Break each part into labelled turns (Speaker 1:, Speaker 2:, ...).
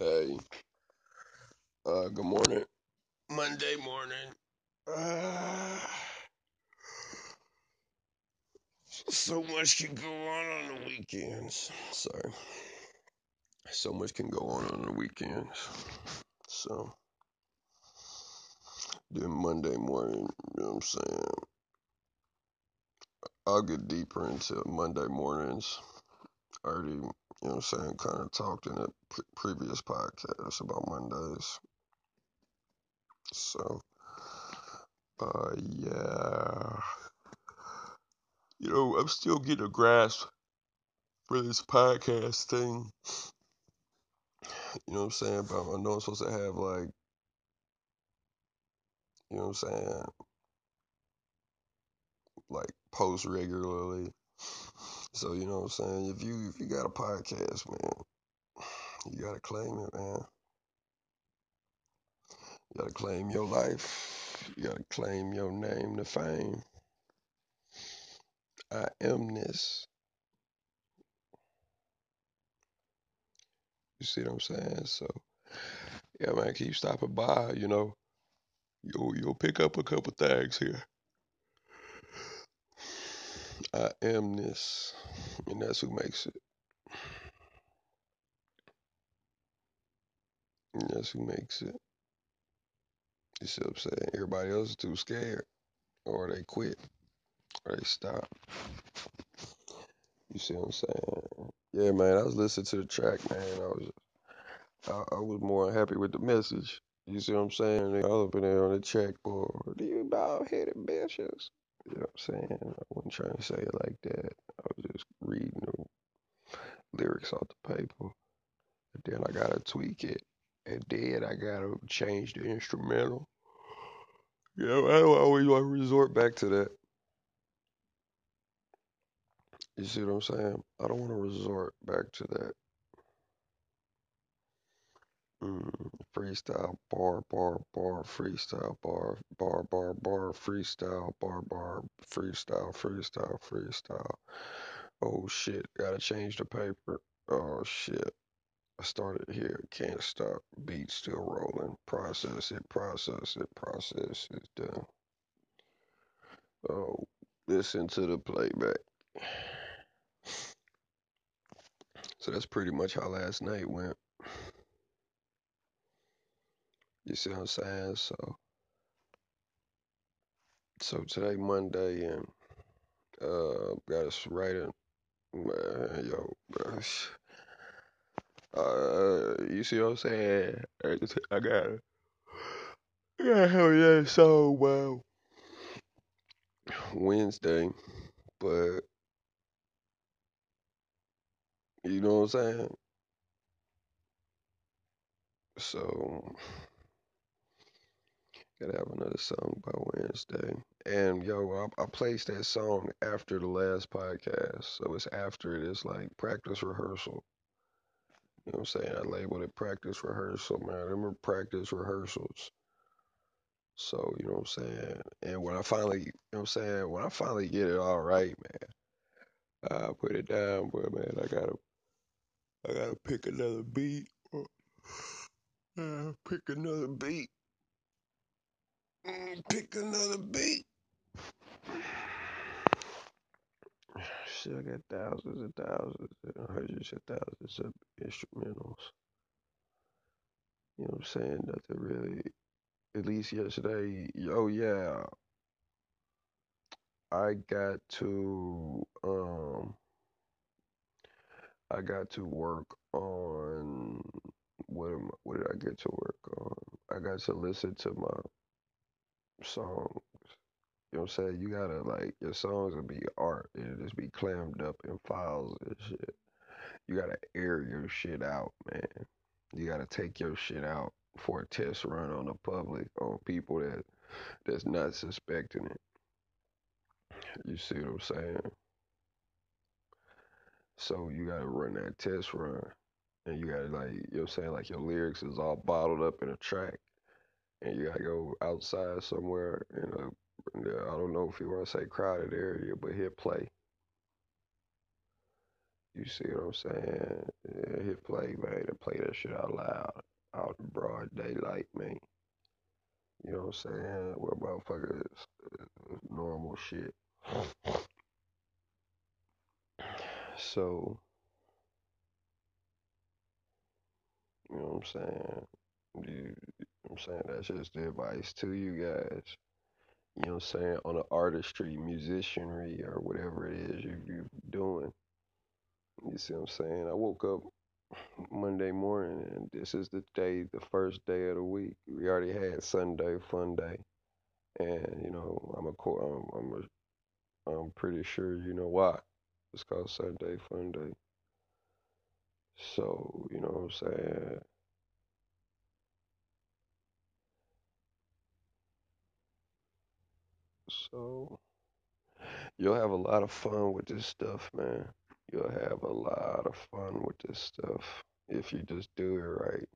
Speaker 1: Hey, uh, good morning. Monday morning. Uh, so much can go on on the weekends. Sorry. So much can go on on the weekends. So, then Monday morning, you know what I'm saying? I'll get deeper into Monday mornings. I already, you know what I'm saying, kind of talked in a pre- previous podcast about Mondays. So, uh, yeah. You know, I'm still getting a grasp for this podcast thing. You know what I'm saying? But I know I'm supposed to have like, you know what I'm saying, like post regularly. So you know what I'm saying? If you if you got a podcast, man, you gotta claim it, man. You gotta claim your life. You gotta claim your name to fame. I am this. You see what I'm saying? So yeah, man, keep stopping by. You know, you'll you'll pick up a couple things here. I am this, and that's who makes it. And that's who makes it. You see what I'm saying? Everybody else is too scared, or they quit, or they stop. You see what I'm saying? Yeah, man. I was listening to the track, man. I was, I, I was more happy with the message. You see what I'm saying? They all up in there on the checkboard. Do you bald headed bitches? You know what I'm saying? I wasn't trying to say it like that. I was just reading the lyrics off the paper. And then I gotta tweak it. And then I gotta change the instrumental. Know, I don't always want to resort back to that. You see what I'm saying? I don't want to resort back to that. Mm, freestyle, bar, bar, bar, freestyle, bar, bar, bar, bar, freestyle, bar, bar, freestyle, freestyle, freestyle. Oh shit, gotta change the paper. Oh shit. I started here, can't stop. Beat still rolling. Process it, process it, process it. Done. Oh, listen to the playback. So that's pretty much how last night went. You see what I'm saying? So, so today Monday and uh got us writing. Man, yo. Uh, you see what I'm saying? I gotta, I gotta have that song, wow. Wednesday, but you know what I'm saying? So, gotta have another song by Wednesday. And yo, I, I placed that song after the last podcast, so it's after it. It's like practice rehearsal. You know what I'm saying? I labeled it practice rehearsal, man. I remember practice rehearsals. So, you know what I'm saying? And when I finally, you know what I'm saying? When I finally get it all right, man, I put it down, but man, I gotta, I gotta pick another beat. Uh, pick another beat. Pick another beat. Shit, I got thousands and thousands and hundreds of thousands of instrumentals. You know what I'm saying? Nothing really. At least yesterday, oh yeah, I got to um I got to work on what am what did I get to work on? I got to listen to my songs. You know what I'm saying? You gotta like your songs will be art. It'll just be clammed up in files and shit. You gotta air your shit out, man. You gotta take your shit out for a test run on the public, on people that that's not suspecting it. You see what I'm saying? So you gotta run that test run. And you gotta like, you know what I'm saying? Like your lyrics is all bottled up in a track. And you gotta go outside somewhere in a, I don't know if you wanna say crowded area, but hit play. You see what I'm saying? Yeah, hit play, man, and play that shit out loud, out in broad daylight, man. You know what I'm saying? Where motherfuckers uh, normal shit. So, you know what I'm saying? You, I'm saying that's just the advice to you guys. You know what I'm saying? On the artistry, musicianry, or whatever it is you, you're doing. You see what I'm saying? I woke up Monday morning and this is the day, the first day of the week. We already had Sunday, fun day. And, you know, I'm a, I'm, I'm a I'm pretty sure you know why. It's called Sunday Fun Day. So, you know what I'm saying? So, you'll have a lot of fun with this stuff, man. You'll have a lot of fun with this stuff if you just do it right.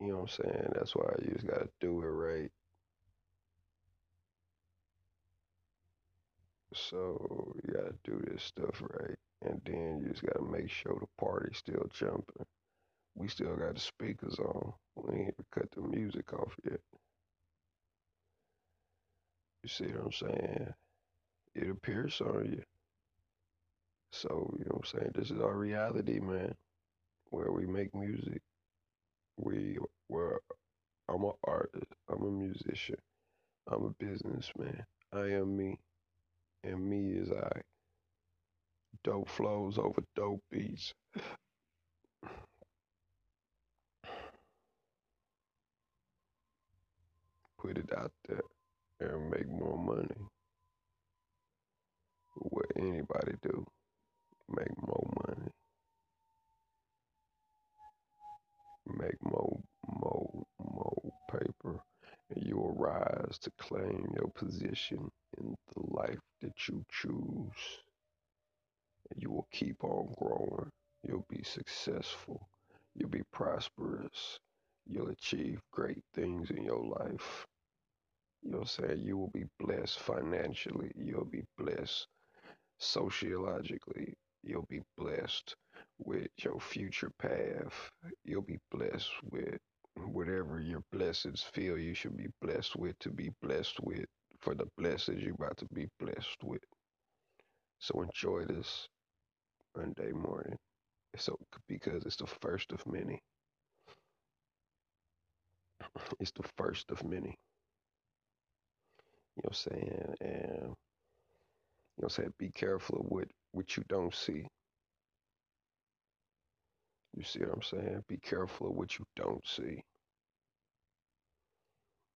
Speaker 1: You know what I'm saying? That's why you just gotta do it right. So you gotta do this stuff right. And then you just gotta make sure the party's still jumping. We still got the speakers on. We ain't even cut the music off yet. You see what I'm saying? It appears on you. So, you know what I'm saying? This is our reality, man. Where we make music. We where I'm an artist. I'm a musician. I'm a businessman. I am me. And me is I. Dope flows over dope beats. Put it out there and make more money. What anybody do, make more money. Make more, more, more paper, and you will rise to claim your position in the life that you choose. And you will keep on growing. You'll be successful. You'll be prosperous. You'll achieve great things in your life. You'll say you will be blessed financially. You'll be blessed sociologically. You'll be blessed with your future path. You'll be blessed with whatever your blessings feel you should be blessed with to be blessed with for the blessings you're about to be blessed with. So enjoy this Monday morning. So because it's the first of many. It's the first of many. You know what I'm saying? And you know saying? Be careful of what, what you don't see. You see what I'm saying? Be careful of what you don't see.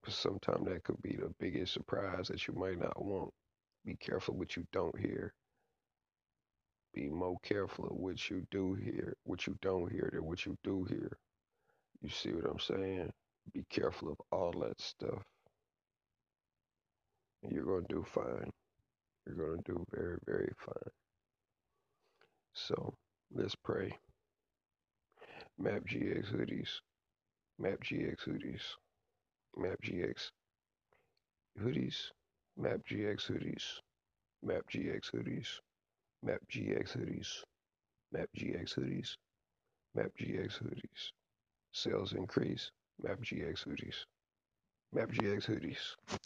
Speaker 1: Because sometimes that could be the biggest surprise that you might not want. Be careful what you don't hear. Be more careful of what you do hear, what you don't hear than what you do hear. You see what I'm saying? Be careful of all that stuff. You're going to do fine. You're going to do very, very fine. So let's pray. Map GX hoodies. Map GX hoodies. Map GX hoodies. Map GX hoodies. Map GX hoodies. Map GX hoodies. Map GX hoodies. Map GX hoodies. Sales increase. Map GX hoodies. Map GX hoodies.